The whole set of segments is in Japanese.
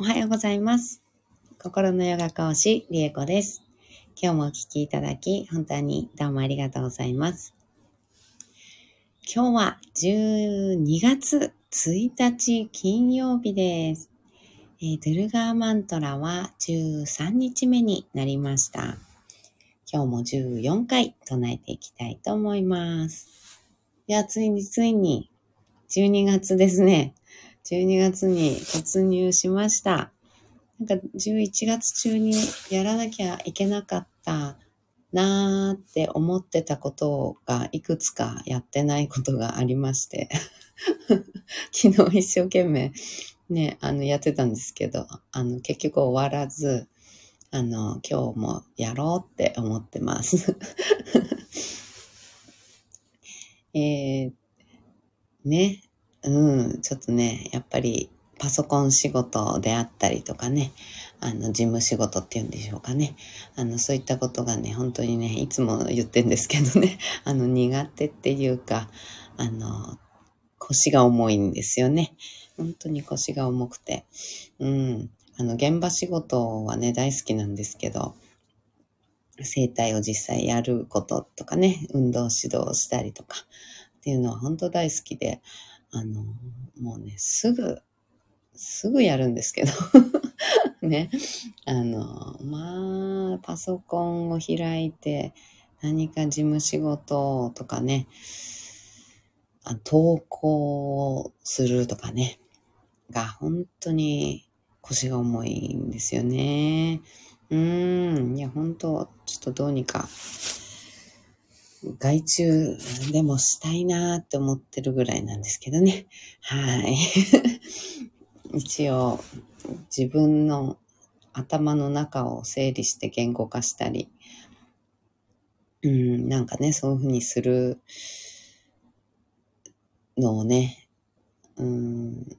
おはようございます。心のヨガ講師、りえこです。今日もお聞きいただき、本当にどうもありがとうございます。今日は12月1日金曜日です。えードゥルガーマントラは13日目になりました。今日も14回唱えていきたいと思います。いや、ついについに12月ですね。12月に突入しました。なんか11月中にやらなきゃいけなかったなーって思ってたことがいくつかやってないことがありまして。昨日一生懸命ね、あのやってたんですけど、あの結局終わらず、あの今日もやろうって思ってます。えー、ね、うん、ちょっとね、やっぱりパソコン仕事であったりとかね、あの、事務仕事っていうんでしょうかね。あの、そういったことがね、本当にね、いつも言ってんですけどね、あの、苦手っていうか、あの、腰が重いんですよね。本当に腰が重くて。うん。あの、現場仕事はね、大好きなんですけど、整体を実際やることとかね、運動指導したりとかっていうのは本当大好きで、あの、もうね、すぐ、すぐやるんですけど、ね、あの、まあ、パソコンを開いて、何か事務仕事とかね、あ投稿をするとかね、が本当に腰が重いんですよね。うん、いや、本当ちょっとどうにか、外注でもしたいなーって思ってるぐらいなんですけどね。はい。一応、自分の頭の中を整理して言語化したり、うん、なんかね、そういうふうにするのをね、うん、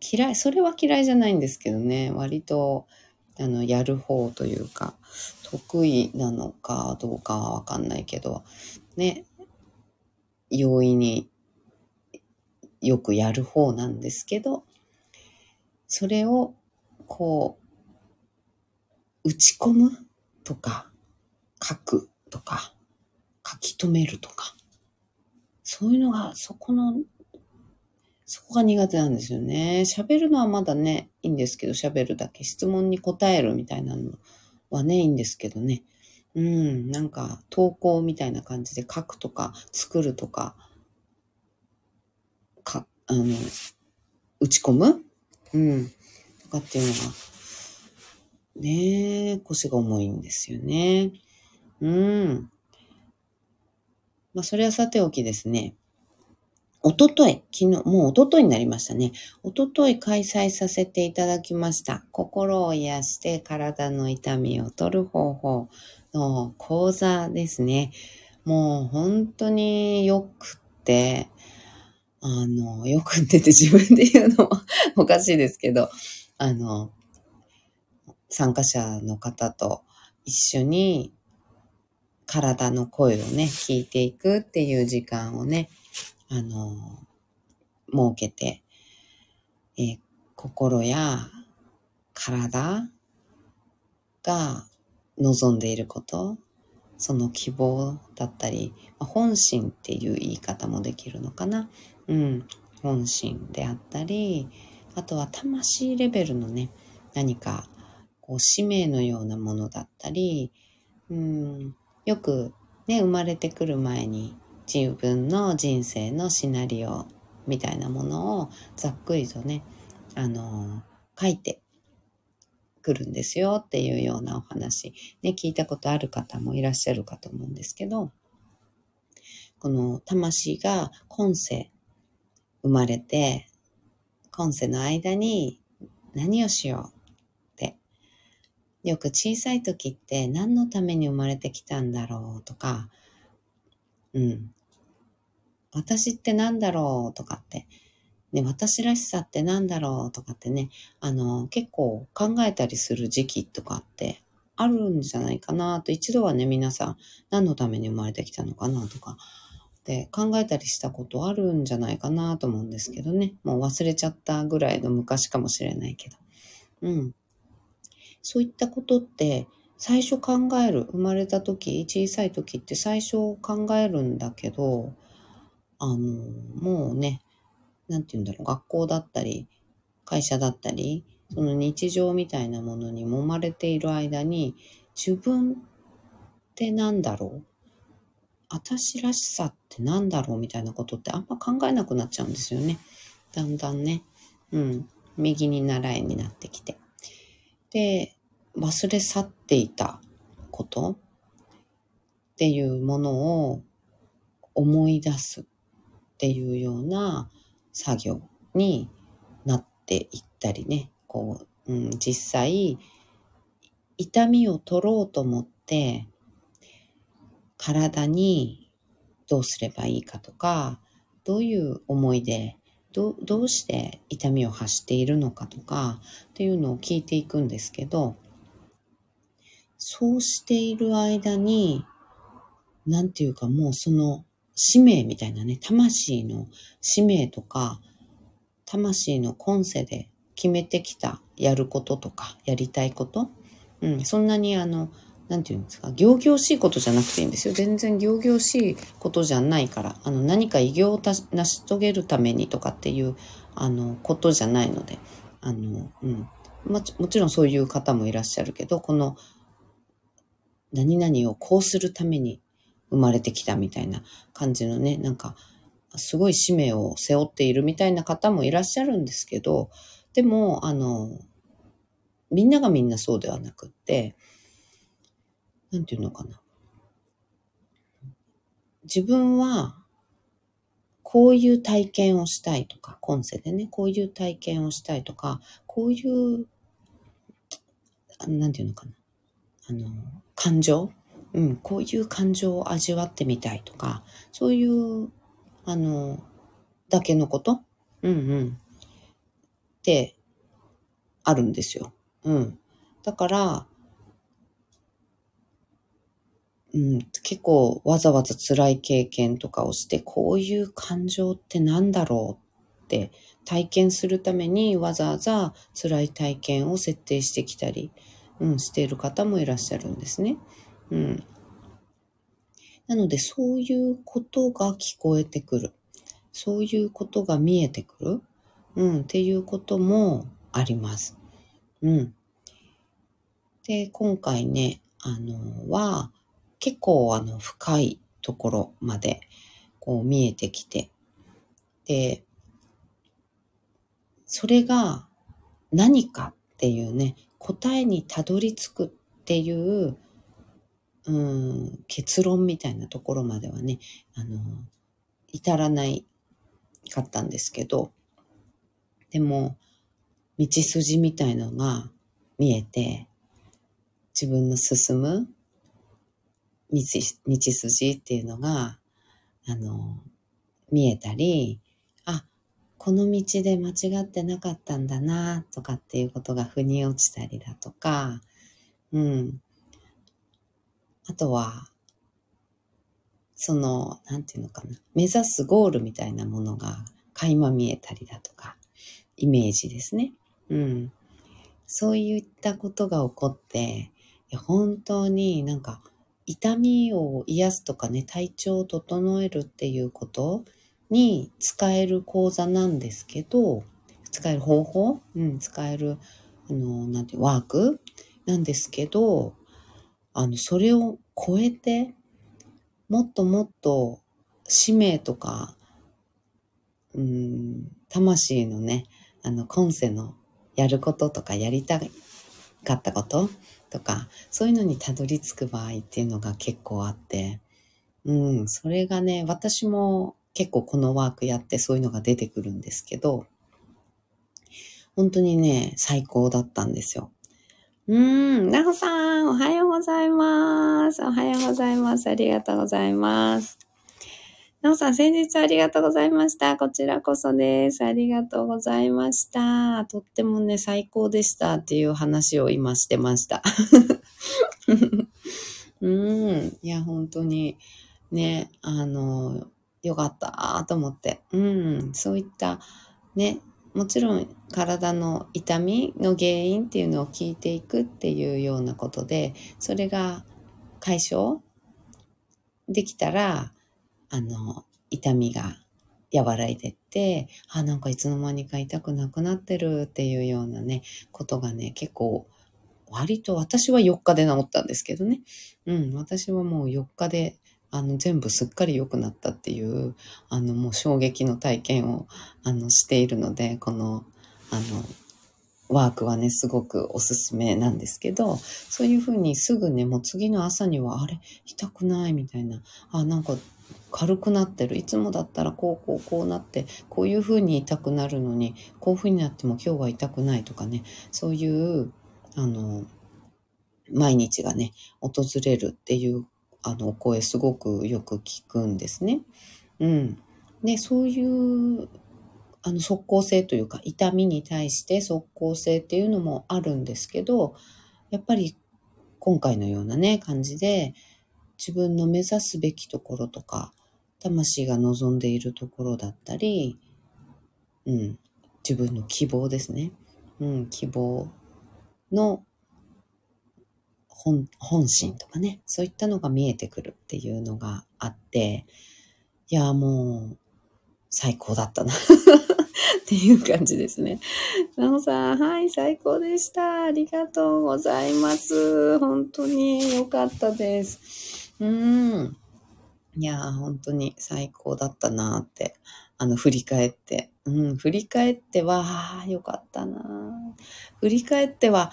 嫌い、それは嫌いじゃないんですけどね、割と、あの、やる方というか、得意なのかどうかはわかんないけど、ね、容易によくやる方なんですけど、それを、こう、打ち込むとか、書くとか、書き留めるとか、そういうのが、そこの、そこが苦手なんですよね。喋るのはまだね、いいんですけど、喋るだけ。質問に答えるみたいなのはね、いいんですけどね。うん、なんか、投稿みたいな感じで書くとか、作るとか、か、あの、打ち込む？うん。とかっていうのが、ねえ、腰が重いんですよね。うん。まあ、それはさておきですね。おととい、昨日、もうおとといになりましたね。おととい開催させていただきました。心を癒して体の痛みを取る方法の講座ですね。もう本当によくって、あの、よくってて自分で言うのも おかしいですけど、あの、参加者の方と一緒に体の声をね、聞いていくっていう時間をね、あの、設けて、え心や体が望んでいること、その希望だったり、本心っていう言い方もできるのかな。うん。本心であったり、あとは魂レベルのね、何か、こう、使命のようなものだったり、うん、よくね、生まれてくる前に自分の人生のシナリオみたいなものをざっくりとね、あの、書いてくるんですよっていうようなお話、ね、聞いたことある方もいらっしゃるかと思うんですけど、この魂が今世生まれて、今世の間に何をしようって。よく小さい時って何のために生まれてきたんだろうとか、うん。私って何だろう？とかって、ね、私らしさって何だろう？とかってね、あの、結構考えたりする時期とかってあるんじゃないかなと、一度はね、皆さん何のために生まれてきたのかなとかっって考えたりしたことあるんじゃないかなと思うんですけどね。もう忘れちゃったぐらいの昔かもしれないけど。うん。そういったことって最初考える。生まれた時、小さい時って最初考えるんだけど、あの、もうね、なんて言うんだろう、学校だったり、会社だったり、その日常みたいなものに揉まれている間に、自分ってなんだろう？私らしさってなんだろう？みたいなことってあんま考えなくなっちゃうんですよね。だんだんね。うん。右に習いになってきて。で、忘れ去っていたことっていうものを思い出すっていうような作業になっていったりね、こう、うん、実際、痛みを取ろうと思って、体にどうすればいいかとか、どういう思いで、どどうして痛みを発しているのかとかっていうのを聞いていくんですけど、そうしている間に、なんていうかもうその使命みたいなね、魂の使命とか、魂の今世で決めてきたやることとか、やりたいこと、うん、そんなにあの、なんていうんですか、行々しいことじゃなくていいんですよ。全然行々しいことじゃないから、あの、何か偉業を成し遂げるためにとかっていう、あの、ことじゃないので、あの、うん。ま、もちろんそういう方もいらっしゃるけど、この、何々をこうするために生まれてきたみたいな感じのね、なんか、すごい使命を背負っているみたいな方もいらっしゃるんですけど、でも、あの、みんながみんなそうではなくって、なんていうのかな。自分は、こういう体験をしたいとか、今世でね、こういう体験をしたいとか、こういう、なんていうのかな。あの、感情うん、こういう感情を味わってみたいとか、そういう、あの、だけのこと？うんうん。ってあるんですよ。うん。だから、うん、結構わざわざ辛い経験とかをして、こういう感情って何だろうって体験するためにわざわざ辛い体験を設定してきたり、うん、している方もいらっしゃるんですね。うん。なので、そういうことが聞こえてくる。そういうことが見えてくる。うん、っていうこともあります。うん。で、今回ね、あの、は、結構あの、深いところまで、こう見えてきて、で、それが何かっていうね、答えにたどり着くっていううん、結論みたいなところまではね、あの、至らないかったんですけど、でも、道筋みたいのが見えて、自分の進む道道筋っていうのが、あの、見えたり、あ、この道で間違ってなかったんだな、とかっていうことが腑に落ちたりだとか、うん。あとは、その、なんていうのかな、目指すゴールみたいなものが垣間見えたりだとか、イメージですね。うん。そういったことが起こって、本当になんか痛みを癒すとかね、体調を整えるっていうことに使える講座なんですけど、使える方法？うん、使える、あの、なんて、ワークなんですけど、あの、それを超えて、もっともっと使命とか、うん、魂のね、あの、今世のやることとかやりたかったこととか、そういうのにたどり着く場合っていうのが結構あって、うん、それがね、私も結構このワークやってそういうのが出てくるんですけど、本当にね、最高だったんですよ。うん、なほさん、おはようございます。おはようございます。ありがとうございます。なおさん、先日ありがとうございました。こちらこそです。ありがとうございました。とってもね、最高でしたっていう話を今してました。うん。いや、本当に、ね、あの、よかったと思って。うん、そういったね、もちろん体の痛みの原因っていうのを聞いていくっていうようなことで、それが解消できたら、あの、痛みが和らいでって、あ、なんかいつの間にか痛くなくなってるっていうようなね、ことがね、結構、割と私は4日で治ったんですけどね。うん、私はもう4日で、あの、全部すっかり良くなったっていう、あの、もう衝撃の体験を、あの、しているので、この、あの、ワークはね、すごくおすすめなんですけど、そういうふうにすぐね、もう次の朝には、あれ、痛くないみたいな、あ、なんか軽くなってる。いつもだったらこうこうこうなって、こういう風に痛くなるのに、こういう風になっても今日は痛くないとかね、そういう、あの、毎日がね、訪れるっていう、あの、声すごくよく聞くんですね。うん。で、そういう、あの、即効性というか、痛みに対して即効性っていうのもあるんですけど、やっぱり今回のようなね、感じで、自分の目指すべきところとか、魂が望んでいるところだったり、うん、自分の希望ですね。うん、希望の本本心とかね、そういったのが見えてくるっていうのがあって、いや、もう、最高だったな っていう感じですね。なおさん、はい、最高でした。ありがとうございます。本当に良かったです。うん。いやー、本当に最高だったなーって、あの、振り返って。うん、振り返っては、あ、よかったなー振り返っては、は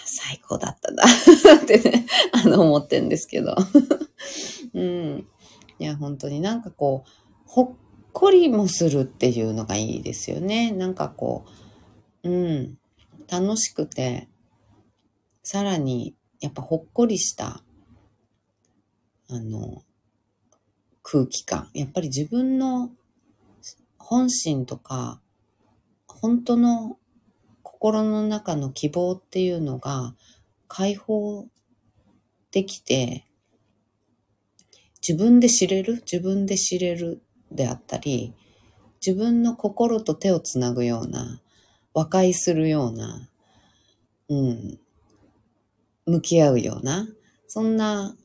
あ、最高だったな ってね、あの、思ってんですけど。うん。いや、本当になんかこう、ほっこりもするっていうのがいいですよね。なんかこう、うん。楽しくて、さらに、やっぱほっこりした、あの、空気感。やっぱり自分の本心とか、本当の心の中の希望っていうのが解放できて、自分で知れる自分で知れるであったり、自分の心と手をつなぐような、和解するような、うん、向き合うような、そんな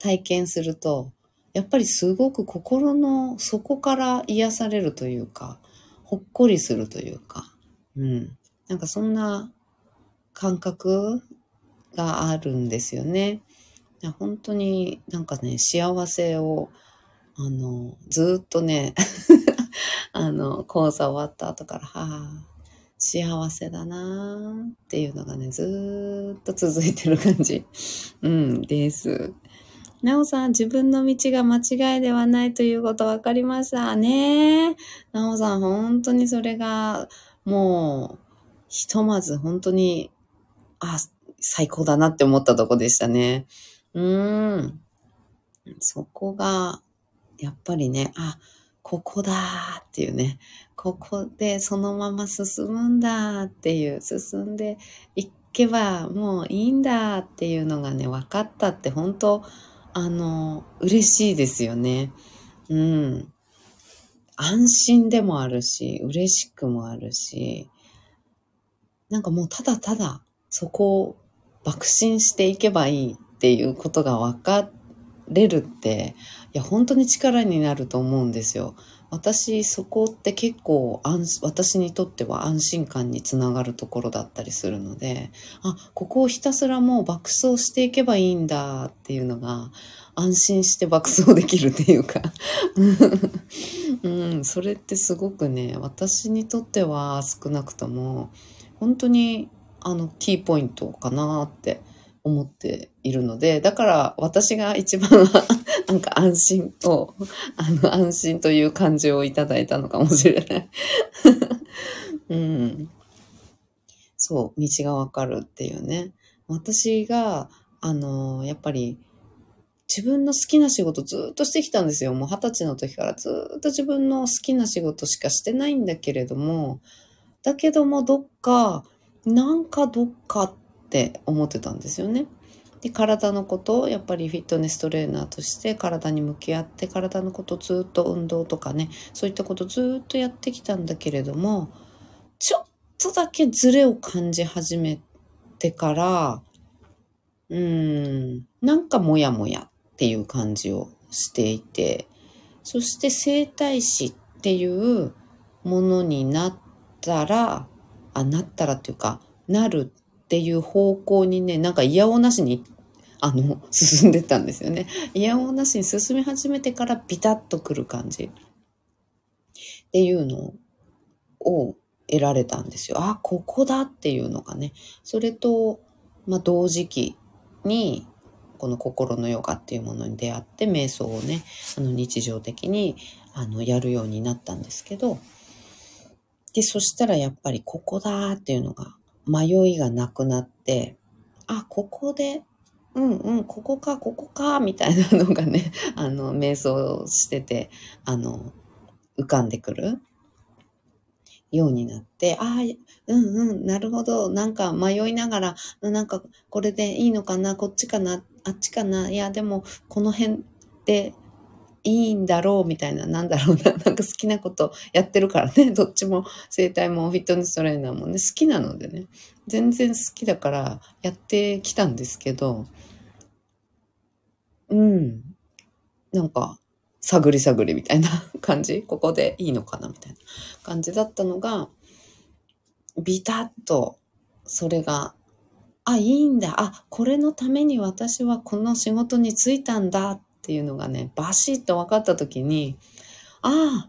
体験すると、やっぱりすごく心の底から癒されるというか、ほっこりするというか、うん。なんかそんな感覚があるんですよね。本当になんかね、幸せを、あの、ずっとね、あの、講座終わった後から、はあ、幸せだなっていうのがね、ずっと続いてる感じ、うん、です。なおさん、自分の道が間違いではないということ分かりましたね。なおさん、本当にそれが、もう、ひとまず本当に、あ、最高だなって思ったとこでしたね。うーん。そこが、やっぱりね、あ、ここだっていうね、ここでそのまま進むんだっていう、進んでいけばもういいんだっていうのがね、分かったって本当、あの、嬉しいですよね。うん。安心でもあるし、嬉しくもあるし、なんかもうただただそこを爆心していけばいいっていうことが分かれるって、いや、本当に力になると思うんですよ。私、そこって結構、私にとっては安心感につながるところだったりするので、あ、ここをひたすらもう爆走していけばいいんだっていうのが、安心して爆走できるっていうか うん、それってすごくね、私にとっては少なくとも、本当にあの、キーポイントかなって思っているので、だから私が一番 なんか安心を、あの、安心という感じをいただいたのかもしれない うん。そう、道がわかるっていうね。私が、あの、やっぱり、自分の好きな仕事ずっとしてきたんですよ。もう二十歳の時からずっと自分の好きな仕事しかしてないんだけれども、だけどもどっか、なんかどっかって思ってたんですよね。で、体のことをやっぱりフィットネストレーナーとして体に向き合って体のことずっと運動とかね、そういったことずっとやってきたんだけれども、ちょっとだけズレを感じ始めてから、うーん、なんかモヤモヤっていう感じをしていて、そして整体師っていうものになってたら、あ、なったらっていうか、なるっていう方向にね、なんか嫌おなしに、あの、進んでったんですよね。嫌おなしに進み始めてからビタッとくる感じ。っていうのを得られたんですよ。あ、ここだっていうのがね。それと、まあ、同時期に、この心のヨガっていうものに出会って、瞑想をね、あの日常的に、あの、やるようになったんですけど、で、そしたらやっぱりここだっていうのが、迷いがなくなって、あ、ここで、うんうん、ここか、ここか、みたいなのがね、あの、瞑想してて、あの、浮かんでくるようになって、ああ、うんうん、なるほど。なんか迷いながら、なんかこれでいいのかな、こっちかな、あっちかな。いや、でもこの辺でいいんだろうみたいな、なんだろうな、なんか好きなことやってるからね、どっちも整体もフィットネストレーナーもね、好きなのでね、全然好きだからやってきたんですけど、うん、なんか、探り探りみたいな感じ？ここでいいのかなみたいな感じだったのが、ビタッと、それが、あ、いいんだ。あ、これのために私はこの仕事に就いたんだっっていうのがね、バシッと分かった時に、ああ、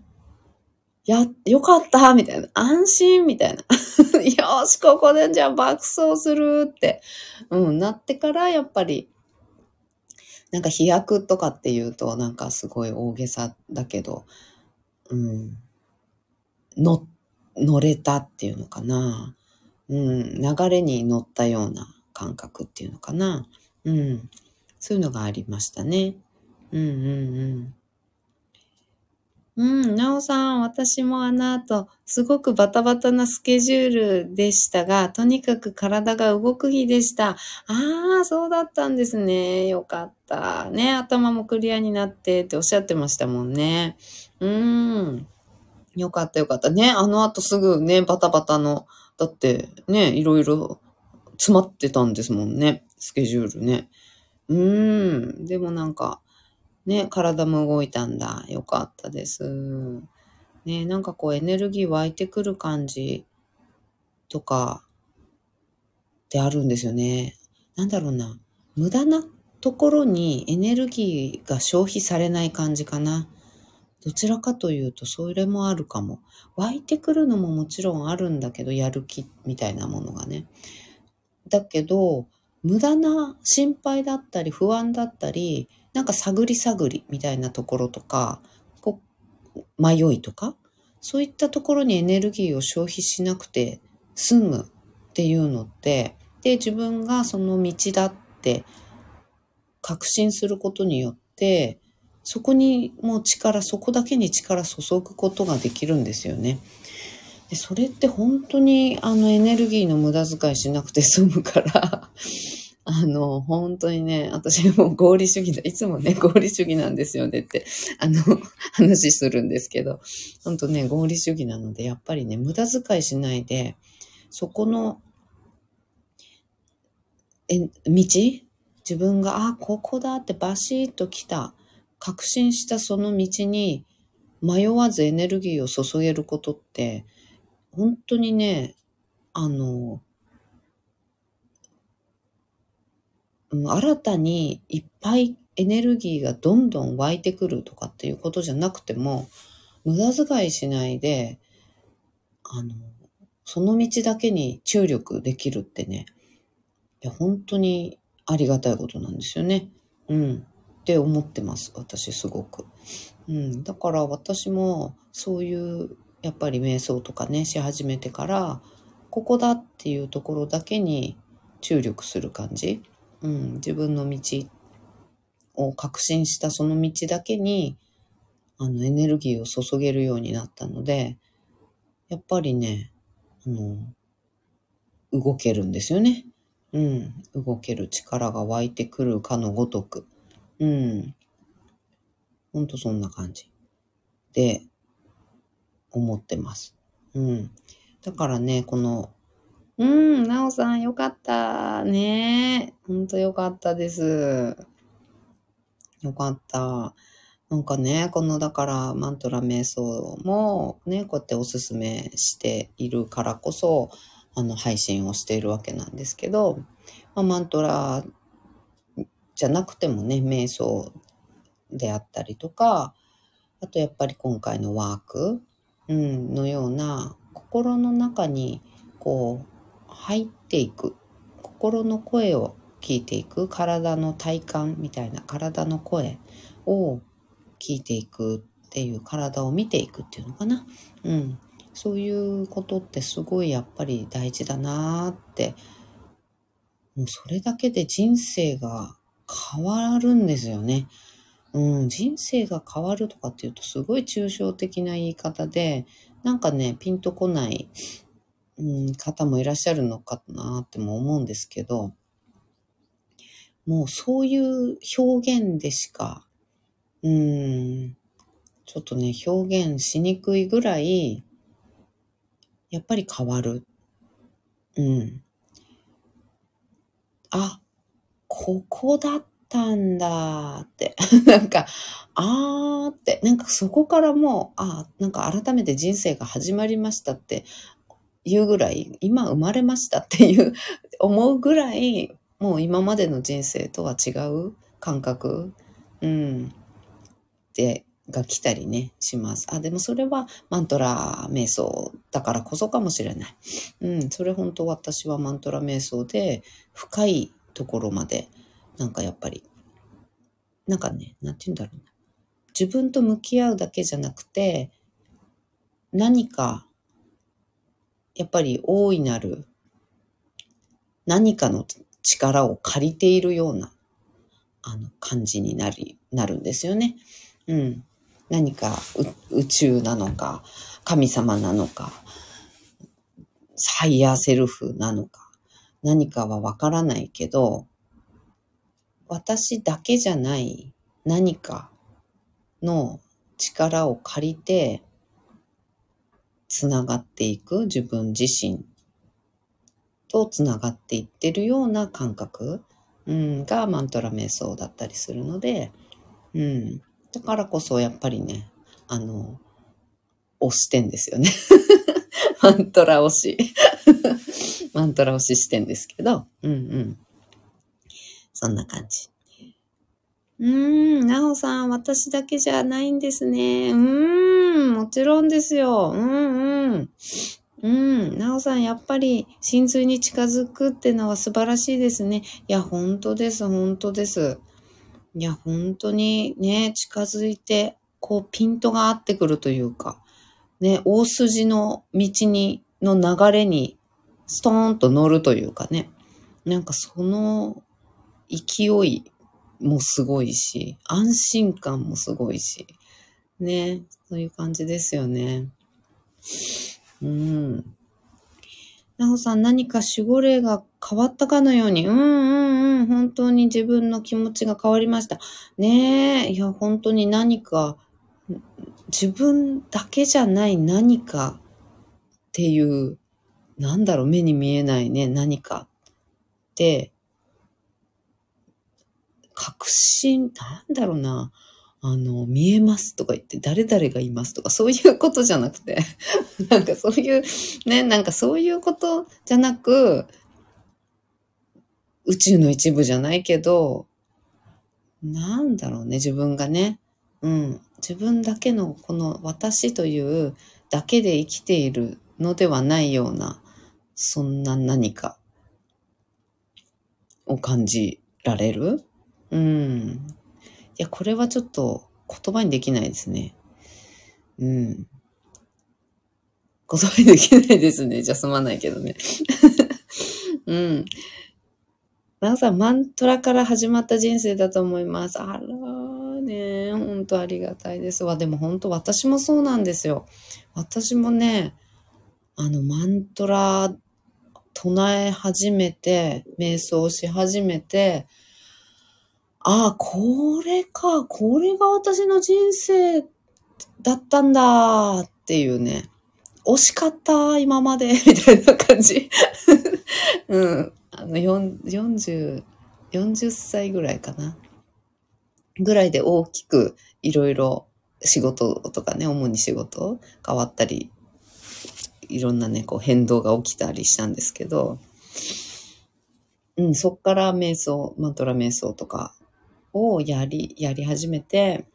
や、よかったみたいな。安心みたいな。よし、ここでじゃあ爆走するって、うん、なってからやっぱり、なんか飛躍とかっていうとなんかすごい大げさだけど、うん、乗、乗れたっていうのかな。うん、流れに乗ったような感覚っていうのかな。うん、そういうのがありましたね。うんうんうん。うん、なおさん、私もあの後、すごくバタバタなスケジュールでしたが、とにかく体が動く日でした。ああ、そうだったんですね。よかった。ね、頭もクリアになってっておっしゃってましたもんね。うん。よかったよかった。ね、あの後すぐね、バタバタの、だってね、いろいろ詰まってたんですもんね。スケジュールね。うーん。でもなんか、ね、体も動いたんだ。よかったです。ね、なんかこうエネルギー湧いてくる感じとかってあるんですよね。なんだろうな。無駄なところにエネルギーが消費されない感じかな。どちらかというと、それもあるかも。湧いてくるのももちろんあるんだけど、やる気みたいなものがね。だけど、無駄な心配だったり不安だったり、なんか探り探りみたいなところとか、こ迷いとか、そういったところにエネルギーを消費しなくて済むっていうのって、で、自分がその道だって確信することによって、そこにもう力、そこだけに力注ぐことができるんですよね。でそれって本当にあのエネルギーの無駄遣いしなくて済むからあの、本当にね、私も合理主義だ、いつもね、合理主義なんですよねって、あの、話するんですけど、本当ね、合理主義なので、やっぱりね、無駄遣いしないで、そこの、え、道？自分が、あ、ここだってバシッと来た、確信したその道に迷わずエネルギーを注げることって、本当にね、あの、新たにいっぱいエネルギーがどんどん湧いてくるとかっていうことじゃなくても、無駄遣いしないで、あの、その道だけに注力できるってね、いや、本当にありがたいことなんですよね。うん。って思ってます。私すごく。うん。だから私もそういう、やっぱり瞑想とかね、し始めてから、ここだっていうところだけに注力する感じ。うん、自分の道を確信したその道だけに、あの、エネルギーを注げるようになったので、やっぱりね、あの、動けるんですよね。うん、動ける力が湧いてくるかのごとく。うん。ほんとそんな感じ。で、思ってます。うん。だからね、この、うん、なおさんよかった。ねほんとよかったです。よかった。なんかね、このだからマントラ瞑想もね、こうやっておすすめしているからこそ、あの配信をしているわけなんですけど、まあ、マントラじゃなくてもね、瞑想であったりとか、あとやっぱり今回のワーク、うん、のような心の中にこう入っていく心の声を聞いていく体の体感みたいな体の声を聞いていくっていう体を見ていくっていうのかな。うん。そういうことってすごいやっぱり大事だなーって。もうそれだけで人生が変わるんですよね。うん、人生が変わるとかっていうとすごい抽象的な言い方で、なんかね、ピンとこない、うん、方もいらっしゃるのかなっても思うんですけど、もうそういう表現でしかうん、ちょっとね、表現しにくいぐらい、やっぱり変わる。うん。あ、ここだったんだって。なんか、あーって、なんかそこからもう、あなんか改めて人生が始まりましたっていうぐらい、今生まれましたっていう 思うぐらい、もう今までの人生とは違う感覚。うん。で、が来たりね、します。あ、でもそれはマントラ瞑想だからこそかもしれない。うん、それ本当私はマントラ瞑想で深いところまで、なんかやっぱり、なんかね、なんて言うんだろうな。自分と向き合うだけじゃなくて、何か、やっぱり大いなる何かの力を借りているような、あの、感じになり、なるんですよね。うん。何か宇宙なのか、神様なのか、ハイヤーセルフなのか、何かはわからないけど、私だけじゃない何かの力を借りて、つながっていく自分自身とつながっていってるような感覚、うん、がマントラ瞑想だったりするので、うん、だからこそやっぱりね、あの、押してんですよね。マントラ押し。マントラ押ししてんですけど、うんうん。そんな感じ。うーん、なおさん、私だけじゃないんですね。うーん、もちろんですよ。うんうん。うん、なおさん、やっぱり、真髄に近づくってのは素晴らしいですね。いや、本当です、本当です。いや、本当にね、近づいて、こう、ピントが合ってくるというか、ね、大筋の道に、の流れに、ストーンと乗るというかね、なんかその勢いもすごいし、安心感もすごいし、ね、そういう感じですよね。うん。なおさん、何か守護霊が変わったかのように、うんうんうん、本当に自分の気持ちが変わりました。ねえ、いや、本当に何か、自分だけじゃない何かっていう、なんだろう、目に見えないね、何かって、確信、なんだろうな。あの、見えますとか言って、誰々がいますとか、そういうことじゃなくて、なんかそういう、ね、なんかそういうことじゃなく、宇宙の一部じゃないけど、なんだろうね、自分がね。うん。自分だけのこの私というだけで生きているのではないような、そんな何かを感じられるうん。いや、これはちょっと言葉にできないですね。うん。言葉にできないですね。じゃあすまないけどね。うん。なおさん、マントラから始まった人生だと思います。あらーね、ほんとありがたいですわ。でも本当私もそうなんですよ。私もね、あの、マントラ唱え始めて、瞑想し始めて、ああ、これか、これが私の人生だったんだっていうね。惜しかった、今まで、みたいな感じ。うん。あの、40、40歳ぐらいかな。ぐらいで大きくいろいろ仕事とかね、主に仕事変わったり、いろんなね、こう変動が起きたりしたんですけど、うん、そっから瞑想、マントラ瞑想とかをやり、やり始めて、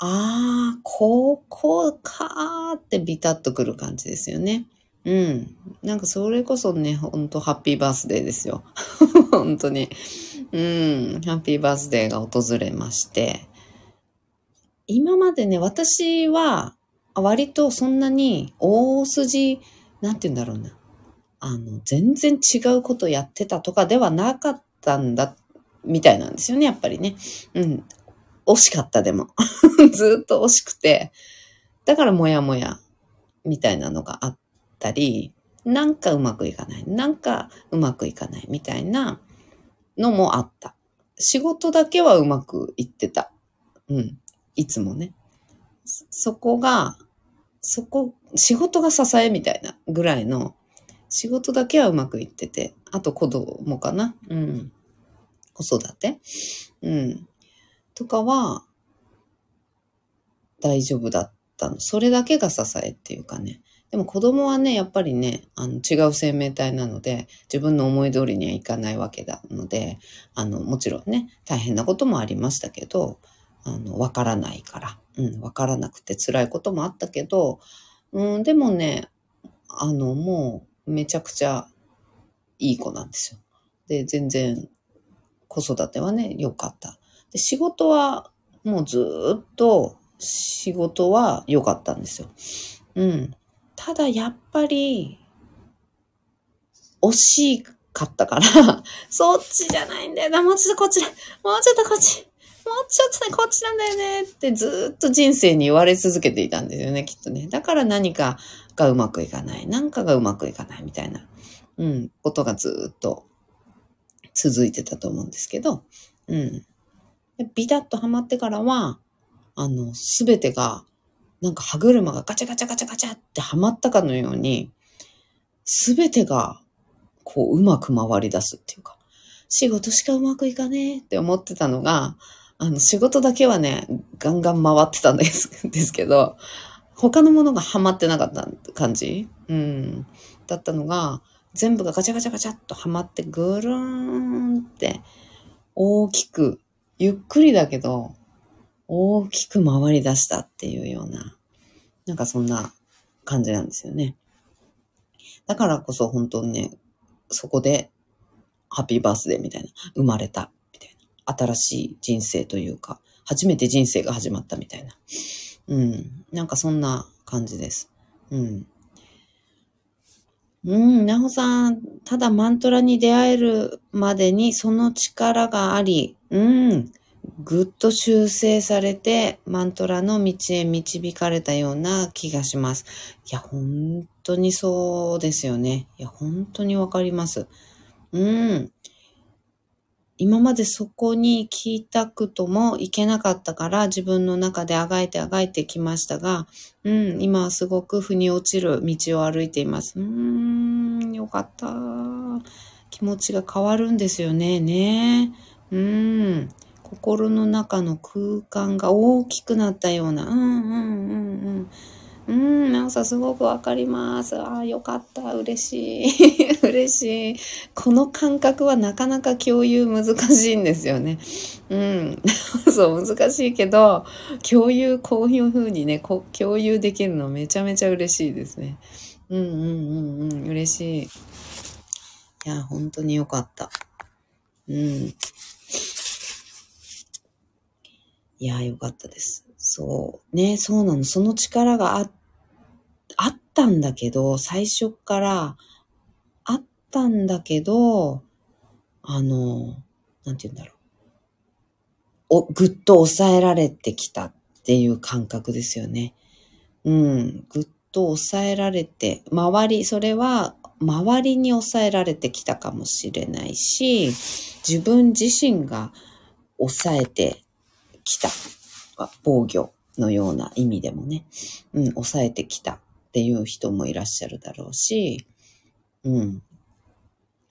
ああ、ここかーってビタッとくる感じですよね。うん。なんかそれこそね、ほんとハッピーバースデーですよ。本当に。うん。ハッピーバースデーが訪れまして。今までね、私は割とそんなに大筋、なんて言うんだろうな。あの、全然違うことやってたとかではなかったんだ、みたいなんですよね、やっぱりね。うん。惜しかったでも。ずっと惜しくて。だからもやもや、みたいなのがあったり、なんかうまくいかない。なんかうまくいかない。みたいなのもあった。仕事だけはうまくいってた。うん。いつもね。そこが、そこ、仕事が支えみたいなぐらいの、仕事だけはうまくいってて、あと子供かな。うん。子育て？うん。とかは、大丈夫だったの。それだけが支えっていうかね。でも子供はね、やっぱりね、あの違う生命体なので、自分の思い通りにはいかないわけなので、あの、もちろんね、大変なこともありましたけど、あの、わからないから、うん、わからなくて辛いこともあったけど、うん、でもね、あの、もうめちゃくちゃいい子なんですよ。で、全然子育てはね、良かった。で仕事はもうずっと仕事は良かったんですよ。うん。ただやっぱり惜しかったから そっちじゃないんだよな。もうちょっとこっちだ。もうちょっとこっち。もうちょっとね、こっちなんだよねってずっと人生に言われ続けていたんですよね、きっとね。だから何かがうまくいかない。何かがうまくいかないみたいな、うん、ことがずっと続いてたと思うんですけど、うん。ビタッとハマってからは、あの、すべてが、なんか歯車がガチャガチャガチャガチャってハマったかのように、すべてが、こう、うまく回り出すっていうか、仕事しかうまくいかねえって思ってたのが、あの、仕事だけはね、ガンガン回ってたんです ですけど、他のものがハマってなかった感じうん。だったのが、全部がガチャガチャガチャっとハマってぐるーんって大きくゆっくりだけど、大きく回り出したっていうような、なんかそんな感じなんですよね。だからこそ本当にね、そこで、ハッピーバースデーみたいな、生まれた、みたいな。新しい人生というか、初めて人生が始まったみたいな。うん。なんかそんな感じです。うん。うん、なほさん、ただマントラに出会えるまでにその力があり、うん、ぐっと修正されてマントラの道へ導かれたような気がします。いや、本当にそうですよね。いや、本当にわかります。うん。今までそこに行きたくとも行けなかったから自分の中であがいてあがいてきましたが、うん、今はすごく腑に落ちる道を歩いています。うーん、よかった。気持ちが変わるんですよね。ね。うん。心の中の空間が大きくなったような。うんうんうんうん。うん、なおさすごくわかります。ああ、よかった。嬉しい。嬉しい。この感覚はなかなか共有難しいんですよね。うん。そう、難しいけど、共有、こういう風にね、共有できるのめちゃめちゃ嬉しいですね。うんうんうんうん、嬉しい。いや、本当によかった。うん。いや、よかったです。そう。ね、そうなの。その力があってあったんだけど、最初からあったんだけど、あの、なんて言うんだろう。お、ぐっと抑えられてきたっていう感覚ですよね。うん。ぐっと抑えられて、周り、それは周りに抑えられてきたかもしれないし、自分自身が抑えてきた。防御のような意味でもね、うん、抑えてきたっていう人もいらっしゃるだろうし、うん、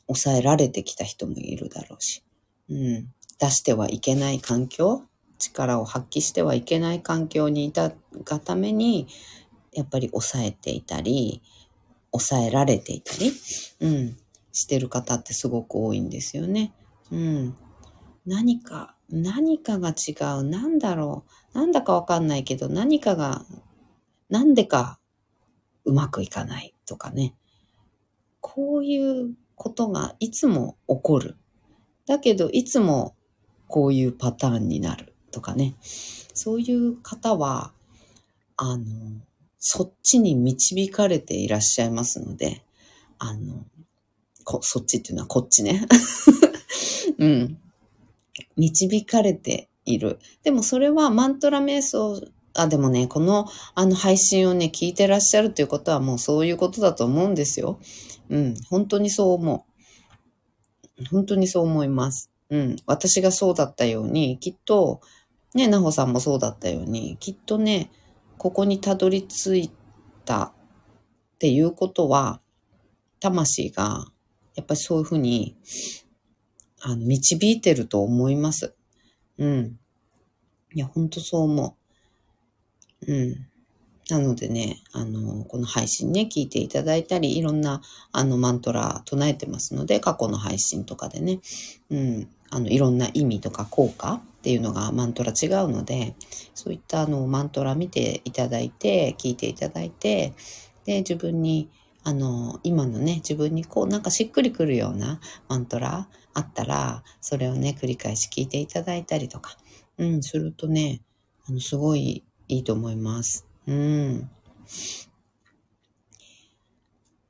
抑えられてきた人もいるだろうし、うん、出してはいけない環境、力を発揮してはいけない環境にいたがために、やっぱり抑えていたり、抑えられていたり、うん、してる方ってすごく多いんですよね。うん。何か、何かが違う。なんだろう。なんだかわかんないけど、何かが、なんでかうまくいかないとかね。こういうことがいつも起こる。だけど、いつもこういうパターンになるとかね。そういう方は、あの、そっちに導かれていらっしゃいますので、あの、こそっちっていうのはこっちね。うん。導かれている。でもそれはマントラ瞑想、あ、でもね、このあの配信をね、聞いてらっしゃるということはもうそういうことだと思うんですよ。うん。本当にそう思う。本当にそう思います。うん。私がそうだったように、きっと、ね、なほさんもそうだったように、きっとね、ここにたどり着いたっていうことは、魂が、やっぱりそういうふうに、あの、導いてると思います。うん。いや、ほんとそう思うう。ん。なのでね、あの、この配信ね、聞いていただいたり、いろんな、あの、マントラ唱えてますので、過去の配信とかでね、うん、あの、いろんな意味とか効果っていうのがマントラ違うので、そういったあの、マントラ見ていただいて、聞いていただいて、で、自分に、あの、今のね、自分にこう、なんかしっくりくるようなマントラあったら、それをね、繰り返し聞いていただいたりとか、うん、するとね、あの、すごいいいと思います。うん。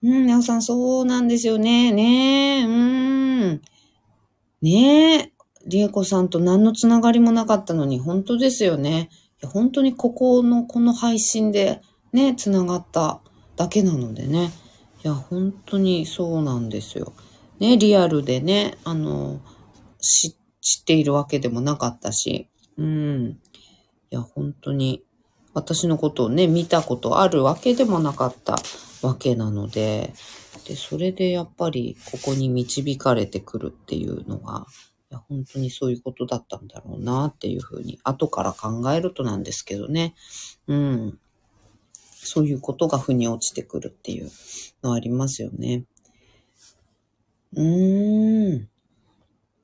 うん、なおさん、そうなんですよね。ねえ、うん。ねえ、りえこさんと何のつながりもなかったのに、本当ですよね。いや本当にここの、この配信でね、つながっただけなのでね。いや、本当にそうなんですよ。ね、リアルでね、あの、知っているわけでもなかったし。うん。いや、本当に私のことをね、見たことあるわけでもなかったわけなので、で、それでやっぱりここに導かれてくるっていうのが、いや、本当にそういうことだったんだろうなっていうふうに、後から考えるとなんですけどね。うん。そういうことが腑に落ちてくるっていうのありますよね。うーん。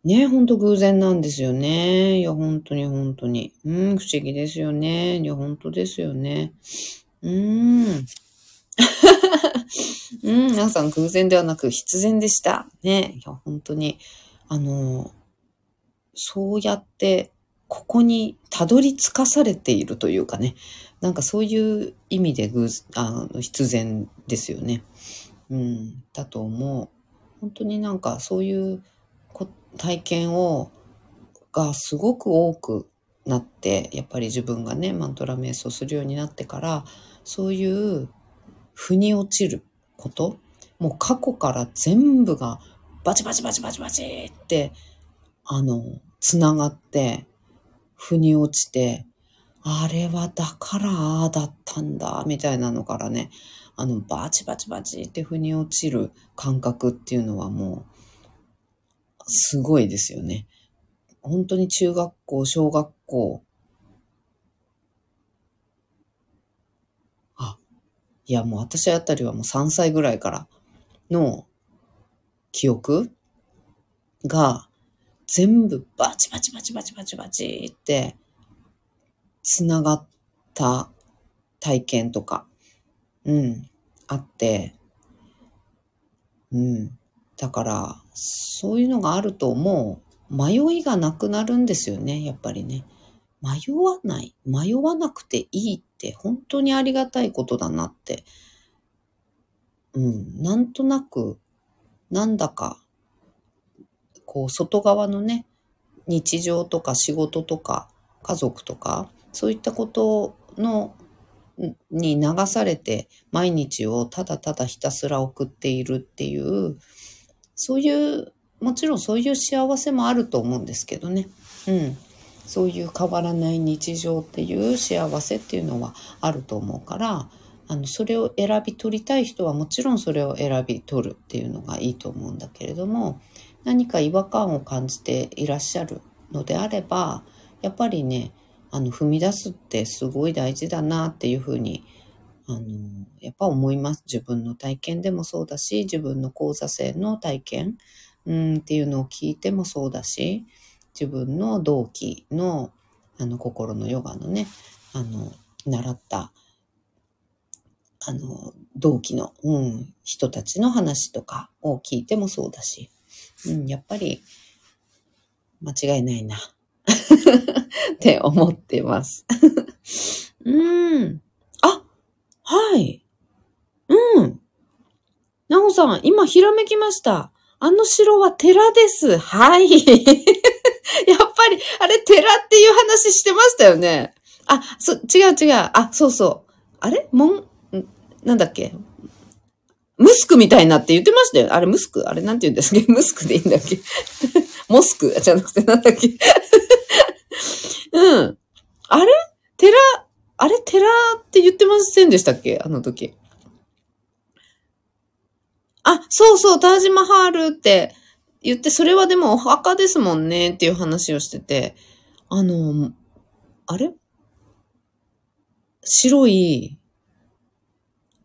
ねほんと偶然なんですよね。いや、本当に本当に。うん、不思議ですよね。いや、本当ですよね。うーん。うん、皆さん偶然ではなく必然でした。ね。いや、本当に。あの、そうやって、ここにたどり着かされているというかね。なんかそういう意味で偶あの必然ですよね。うん、だと思う。本当になんかそういう体験を、がすごく多くなって、やっぱり自分がね、マントラ瞑想するようになってから、そういう腑に落ちること、もう過去から全部がバチバチバチバチバチって、あの、つながって、腑に落ちて、あれはだからああだったんだ、みたいなのからね、あの、バチバチバチって腑に落ちる感覚っていうのはもう、すごいですよね。本当に中学校、小学校。あ、いやもう私あたりはもう3歳ぐらいからの記憶が全部バチバチバチバチバチバチって繋がった体験とか、うん、あって、うん。だから、そういうのがあるともう迷いがなくなるんですよね、やっぱりね。迷わない。迷わなくていいって本当にありがたいことだなって。うん、なんとなく、なんだか、こう、外側のね、日常とか仕事とか家族とか、そういったことのに流されて毎日をただただひたすら送っているっていう、そういう、もちろんそういう幸せもあると思うんですけどね。うん。そういう変わらない日常っていう幸せっていうのはあると思うから、あの、それを選び取りたい人はもちろんそれを選び取るっていうのがいいと思うんだけれども、何か違和感を感じていらっしゃるのであれば、やっぱりね、あの、踏み出すってすごい大事だなっていうふうに、あの、やっぱ思います。自分の体験でもそうだし、自分の講座生の体験、うん、っていうのを聞いてもそうだし、自分の同期の、あの、心のヨガのね、あの、習った、あの、同期の、うん、人たちの話とかを聞いてもそうだし、うん、やっぱり、間違いないな。って思ってます。うん。はい。うん。なおさん、今ひらめきました。あの城は寺です。はい。やっぱり、あれ寺っていう話してましたよね。あ、そ、違う違う。あ、そうそう。あれ？も、んなんだっけ？ムスクみたいなって言ってましたよ。あれムスク？あれなんて言うんですか？ムスクでいいんだっけ？モスク？じゃなくてなんだっけ？うん。あれ？寺、あれ寺って言ってませんでしたっけ？あの時。あ、そうそう、タージマハールって言って、それはでもお墓ですもんねっていう話をしてて、あの、あれ？白い、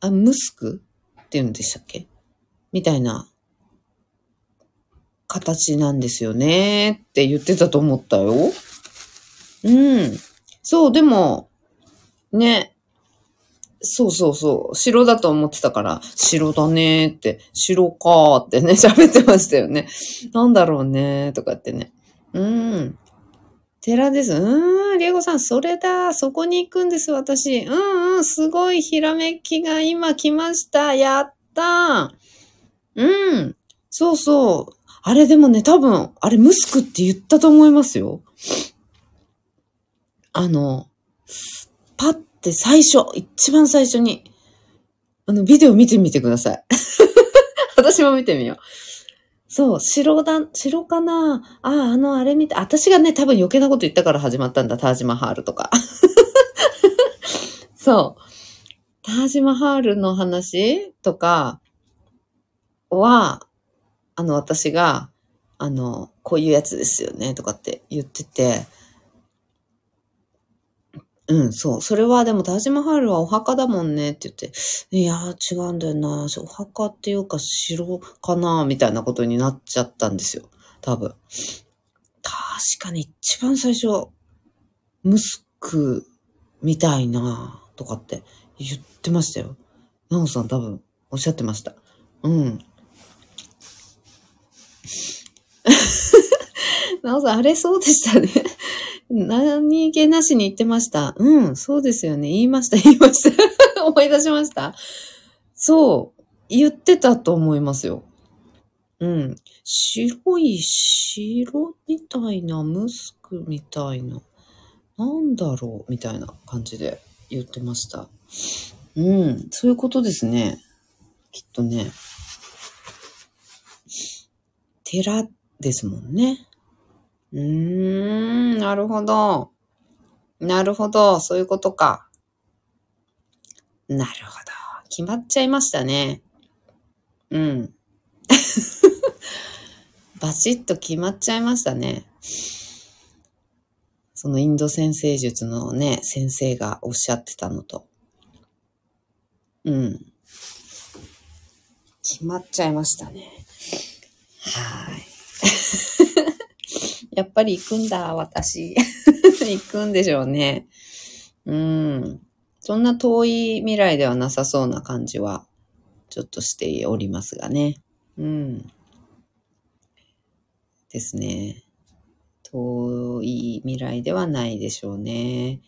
あ、ムスクって言うんでしたっけ？みたいな形なんですよねって言ってたと思ったよ。うん。そう、でも、ね。そうそうそう。城だと思ってたから、城だねーって、城かーってね、喋ってましたよね。なんだろうねーとかってね。うーん。寺です。うーん、リエゴさん、それだ。そこに行くんです、私。うんうん、すごいひらめきが今来ました。やったー。うん。そうそう。あれでもね、多分、あれムスクって言ったと思いますよ。あの、パって最初、一番最初に、あの、ビデオ見てみてください。私も見てみよう。そう、城だ、城かな？ああ、あの、あれ見て、私がね、多分余計なこと言ったから始まったんだ、タージマハールとか。そう。タージマハールの話とかは、あの、私が、あの、こういうやつですよね、とかって言ってて、うん、そう。それはでも、タージマハールはお墓だもんねって言って、いやー違うんだよな。お墓っていうか城かなみたいなことになっちゃったんですよ。多分。確かに一番最初、ムスクみたいなとかって言ってましたよ。ナオさん多分おっしゃってました。うん。ナオさん、あれそうでしたね。何気なしに言ってました。うん、そうですよね。言いました、言いました。思い出しました。そう、言ってたと思いますよ。うん。白い白みたいな、ムスクみたいな、なんだろうみたいな感じで言ってました。うん、そういうことですね。きっとね。寺ですもんね。うーん、なるほど。なるほど。そういうことか。なるほど。決まっちゃいましたね。うん。バシッと決まっちゃいましたね。そのインド先生術のね、先生がおっしゃってたのと。うん。決まっちゃいましたね。はい。やっぱり行くんだ、私。行くんでしょうね。うん。そんな遠い未来ではなさそうな感じは、ちょっとしておりますがね。うん。ですね。遠い未来ではないでしょうね。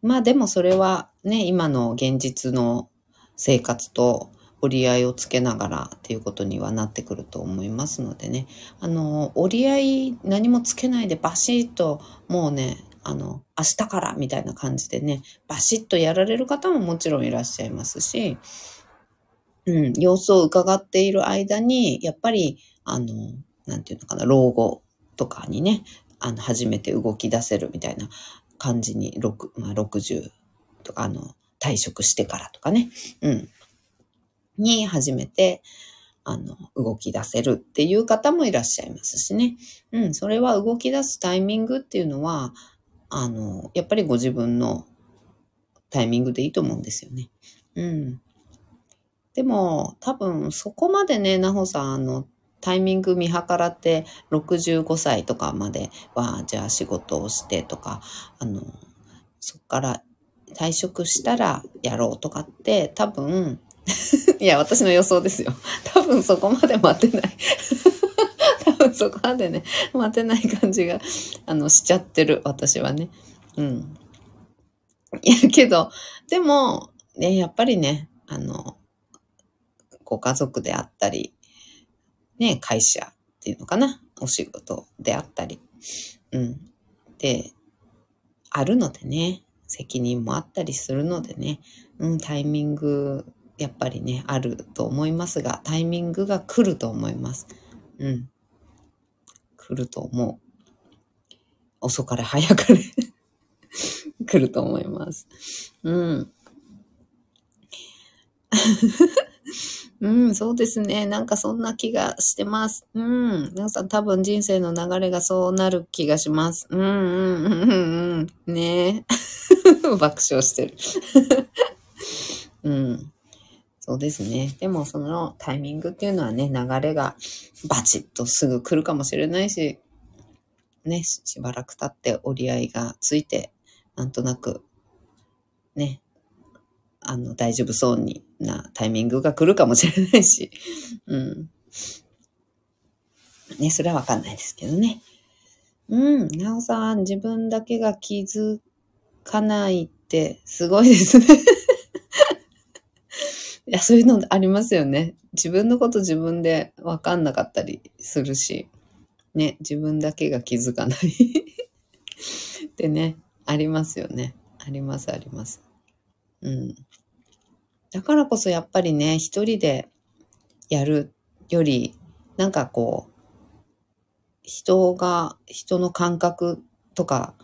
まあでもそれはね、今の現実の生活と折り合いをつけながらっていうことにはなってくると思いますのでね。あの、折り合い何もつけないでバシッともうね、あの、明日からみたいな感じでね、バシッとやられる方ももちろんいらっしゃいますし、うん、様子を伺っている間に、やっぱり、あの、なんていうのかな、老後とかにね、あの、初めて動き出せるみたいな感じに、6、まあ、60とか、あの、退職してからとかね、うん、に初めて、あの、動き出せるっていう方もいらっしゃいますしね。うん、それは動き出すタイミングっていうのは、あの、やっぱりご自分のタイミングでいいと思うんですよね。うん。でも、多分そこまでね、なほさん、あの、タイミング見計らって65歳とかまでは、じゃあ仕事をしてとか、あの、そっから退職したらやろうとかって多分、いや、私の予想ですよ。多分そこまで待てない。多分そこまでね、待てない感じが、あの、しちゃってる、私はね。うん。いや、けど、でも、ね、やっぱりね、あの、ご家族であったり、ね、会社っていうのかな、お仕事であったり、うん。で、あるのでね、責任もあったりするのでね、うん、タイミング、やっぱりね、あると思いますが、タイミングが来ると思います。うん。来ると思う。遅かれ早かれ 来ると思います。うん。うん、そうですね。なんかそんな気がしてます。うん。皆さん多分人生の流れがそうなる気がします。うん、うん、うん、うん。ねえ 爆笑してる。うん。そうですね。でもそのタイミングっていうのはね、流れがバチッとすぐ来るかもしれないし、ね、しばらく経って折り合いがついて、なんとなく、ね、あの、大丈夫そうになタイミングが来るかもしれないし、うん。ね、それはわかんないですけどね。うん、なおさん、自分だけが気づかないってすごいですねいや、そういうのありますよね。自分のこと自分でわかんなかったりするし、ね、自分だけが気づかない ってね、ありますよね。あります、あります。うん。だからこそやっぱりね、一人でやるより、なんかこう、人が、人の感覚とか、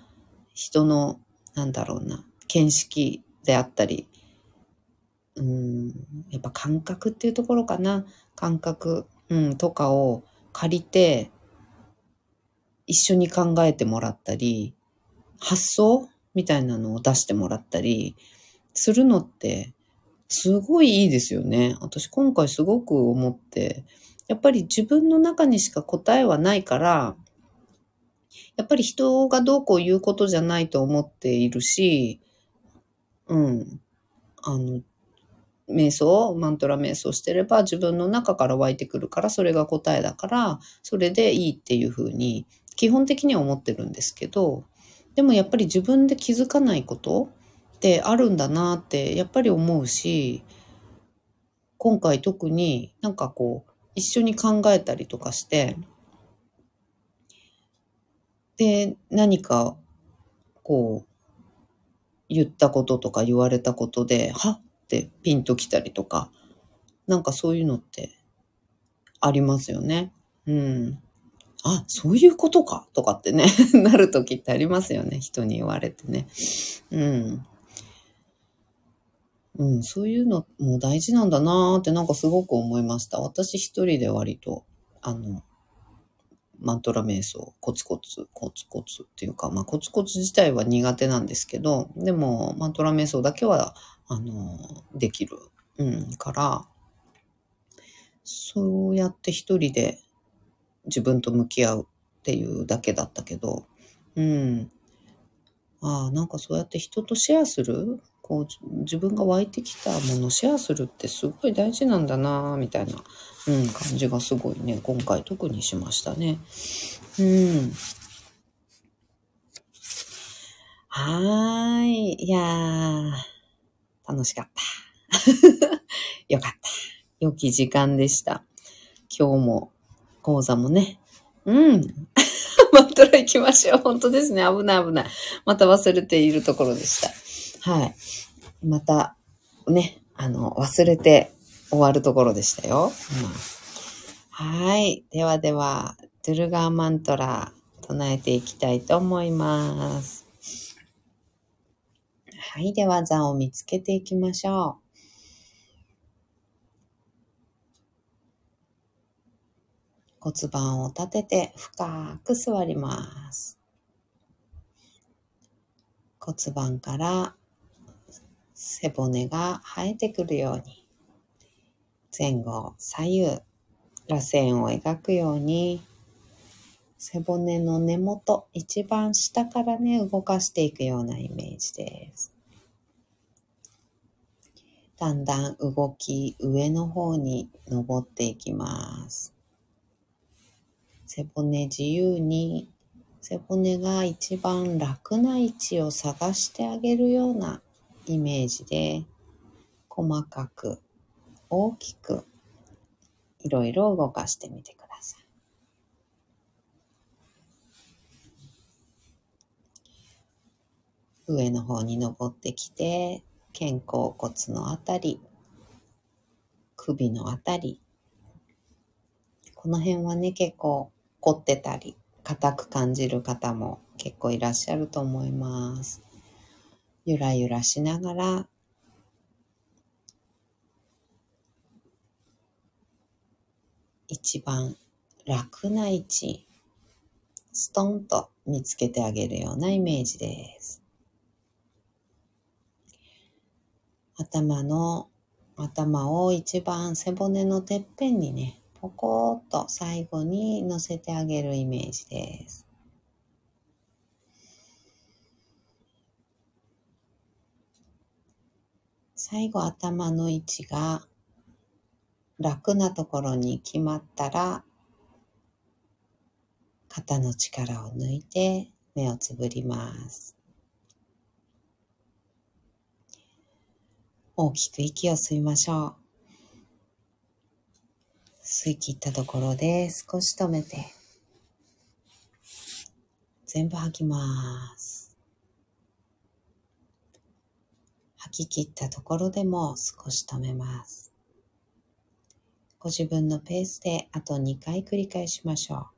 人の、なんだろうな、見識であったり、うん、やっぱ感覚っていうところかな。感覚、うん、とかを借りて、一緒に考えてもらったり、発想みたいなのを出してもらったりするのって、すごいいいですよね。私今回すごく思って、やっぱり自分の中にしか答えはないから、やっぱり人がどうこう言うことじゃないと思っているし、うん。あの、瞑想、マントラ瞑想してれば自分の中から湧いてくるからそれが答えだからそれでいいっていうふうに基本的には思ってるんですけどでもやっぱり自分で気づかないことってあるんだなってやっぱり思うし今回特になんかこう一緒に考えたりとかしてで何かこう言ったこととか言われたことではってピンときたりとか、なんかそういうのってありますよね。うん。あ、そういうことかとかってね、なるときってありますよね。人に言われてね。うん。うん、そういうのも大事なんだなーってなんかすごく思いました。私一人で割と、あの、マントラ瞑想、コツコツ、コツコツっていうか、まあコツコツ自体は苦手なんですけど、でもマントラ瞑想だけはあの、できる。うん、から、そうやって一人で自分と向き合うっていうだけだったけど、うん。ああ、なんかそうやって人とシェアする？こう、自分が湧いてきたものシェアするってすごい大事なんだなみたいな、うん、感じがすごいね、今回特にしましたね。うん。はーい。いやー。楽しかった。よかった。良き時間でした。今日も講座もね。うん。マントラ行きましょう。本当ですね。危ない危ない。また忘れているところでした。はい。また、ね、あの、忘れて終わるところでしたよ。うん、はい。ではでは、ドゥルガーマントラ唱えていきたいと思います。はい。では、座を見つけていきましょう。骨盤を立てて深く座ります。骨盤から背骨が生えてくるように前後左右螺旋を描くように背骨の根元一番下からね動かしていくようなイメージです。だんだん動き上の方に登っていきます。背骨自由に背骨が一番楽な位置を探してあげるようなイメージで細かく大きくいろいろ動かしてみてください。上の方に登ってきて肩甲骨のあたり首のあたりこの辺はね結構凝ってたり、硬く感じる方も結構いらっしゃると思います。ゆらゆらしながら、一番楽な位置、ストンと見つけてあげるようなイメージです。頭の、頭を一番背骨のてっぺんにね、ポコッと最後に乗せてあげるイメージです。最後頭の位置が楽なところに決まったら肩の力を抜いて目をつぶります。大きく息を吸いましょう。吸い切ったところで少し止めて、全部吐きます。吐き切ったところでも少し止めます。ご自分のペースであと2回繰り返しましょう。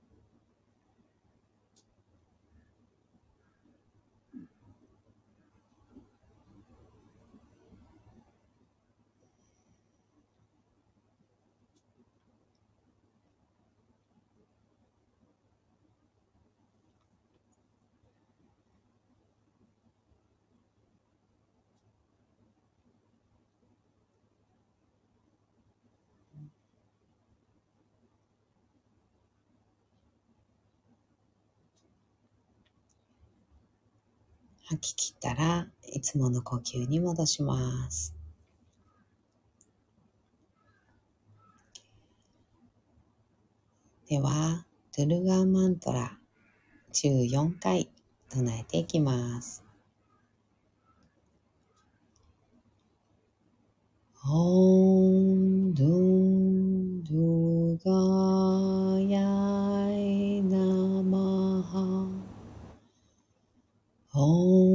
吐き切ったらいつもの呼吸に戻します。では、ドゥルガーマントラ14回唱えていきます。オンドゥンドゥガヤイナ Oh.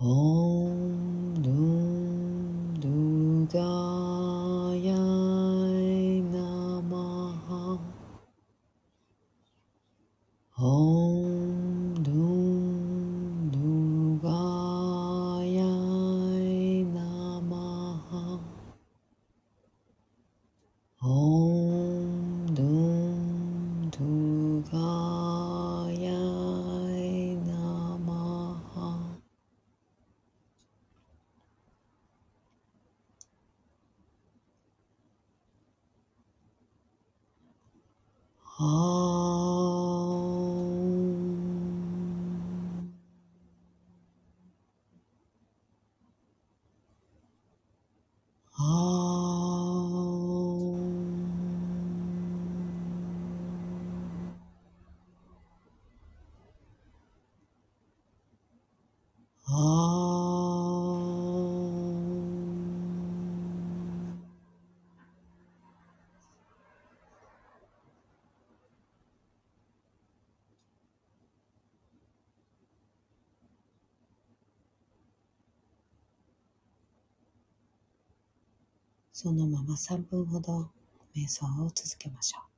哦。ま3分ほど瞑想を続けましょう。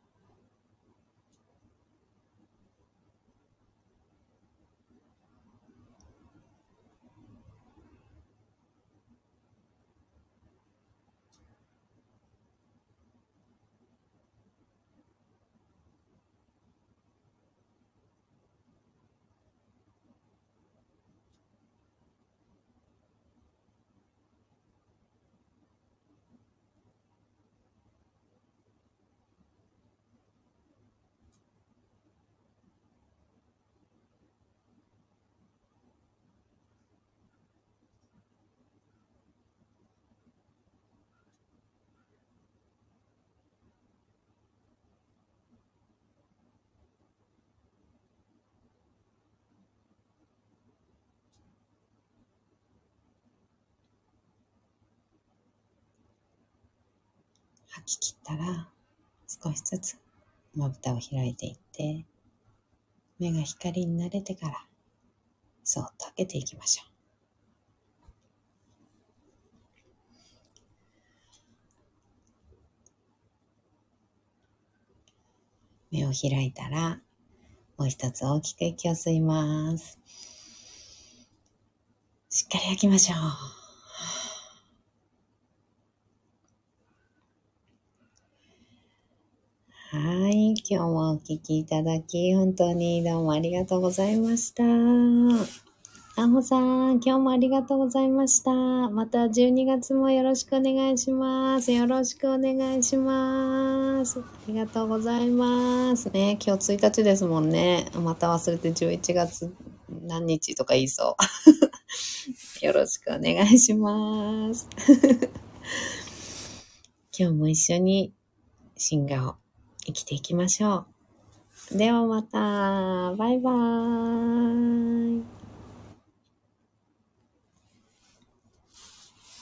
吐き切ったら少しずつまぶたを開いていって目が光に慣れてからそっと開けていきましょう。目を開いたらもう一つ大きく息を吸います。しっかり吐きましょう。はい。今日もお聞きいただき、本当にどうもありがとうございました。あほさん、今日もありがとうございました。また12月もよろしくお願いします。よろしくお願いします。ありがとうございます。ね、今日1日ですもんね。また忘れて11月何日とか言いそう。よろしくお願いします。今日も一緒に進化を生きていきましょう。ではまた。バイバーイ。